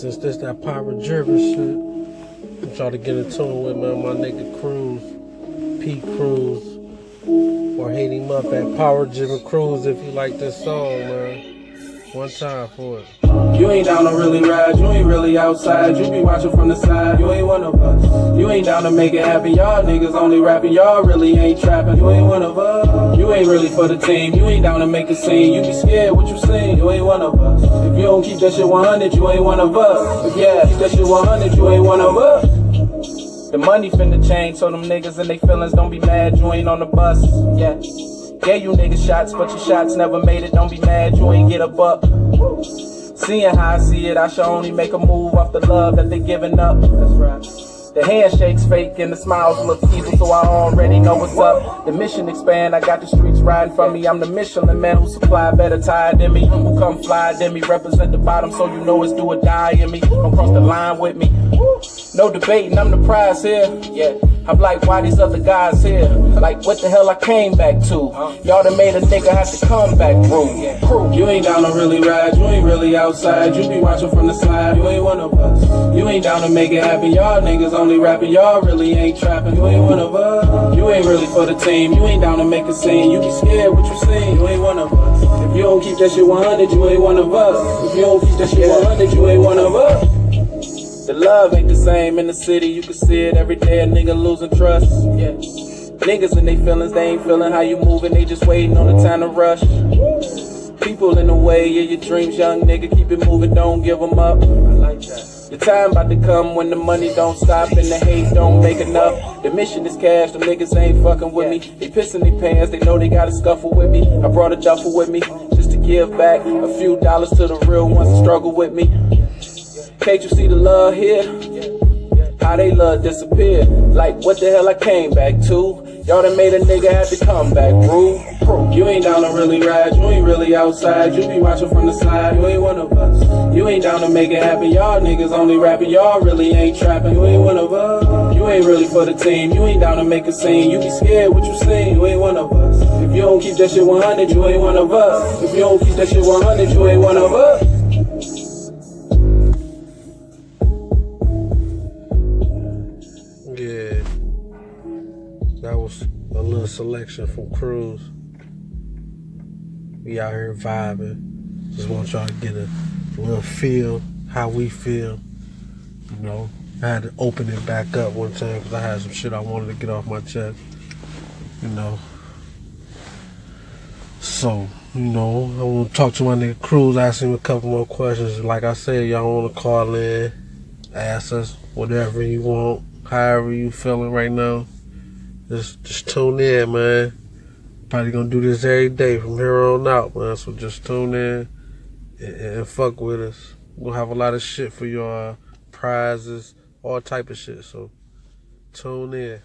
since this that power driven shit, I'm trying to get in tune with man, my nigga Cruz, Pete Cruz, or hit him up at Power Driven Cruz if you like this song, man. One time for it. You ain't down to really ride, you ain't really outside, you be watching from the side, you ain't one of us. You ain't down to make it happen, y'all niggas only rapping, y'all really ain't trapping, you ain't one of us. Ain't really for the team, you ain't down to make a scene, you be scared what you seen, you ain't one of us. If you don't keep that shit 100, you ain't one of us. If yeah, keep that shit 100, you ain't one of us. The money finna change, so them niggas and they feelings don't be mad, you ain't on the bus. Yeah. Yeah, you niggas shots, but your shots never made it. Don't be mad, you ain't get a buck. Seeing how I see it, I should only make a move off the love that they giving up. That's right. The handshakes fake and the smiles look evil, so I already know what's up. The mission expand, I got the streets riding for me. I'm the Michelin man who supply better tired than me. Who come fly than me, represent the bottom, so you know it's do or die in me. Don't cross the line with me. No debating, I'm the prize here. Yeah. I'm like, why these other guys here? Like, what the hell I came back to? Y'all done made a nigga have to come back through. You ain't down to really ride, you ain't really outside. You be watching from the side, you ain't one of us. You ain't down to make it happen, y'all niggas only rapping, y'all really ain't trapping. You ain't one of us. You ain't really for the team, you ain't down to make a scene. You be scared what you seen, you ain't one of us. If you don't keep that shit 100, you ain't one of us. If you don't keep that shit 100, you ain't one of us. The love ain't the same in the city, you can see it every day, a nigga losing trust. Yeah. Niggas and they feelings, they ain't feeling how you moving, they just waiting on the time to rush. People in the way of your dreams, young nigga, keep it moving, don't give them up. I like that. Your time about to come when the money don't stop and the hate don't make enough. The mission is cash, them niggas ain't fucking with me. They pissing their pants, they know they got a scuffle with me. I brought a duffel with me just to give back a few dollars to the real ones that struggle with me. Can't you see the love here? How they love disappear. Like what the hell I came back to? Y'all done made a nigga have to come back, bro. You ain't down to really ride, you ain't really outside. You be watching from the side, you ain't one of us. You ain't down to make it happen, y'all niggas only rapping, y'all really ain't trapping. You ain't one of us. You ain't really for the team, you ain't down to make a scene. You be scared what you seen, you ain't one of us. If you don't keep that shit 100, you ain't one of us. If you don't keep that shit 100, you ain't one of us. Yeah. That was a little selection from Cruz. We out here vibing. Just want y'all to get a little feel how we feel. You know, I had to open it back up one time because I had some shit I wanted to get off my chest. You know. So, you know, I want to talk to my nigga Cruz, ask him a couple more questions. Like I said, y'all want to call in, ask us whatever you want, however you feeling right now. Just, just tune in, man. Probably gonna do this every day from here on out, man. So just tune in and, and fuck with us. We'll have a lot of shit for your prizes, all type of shit. So tune in.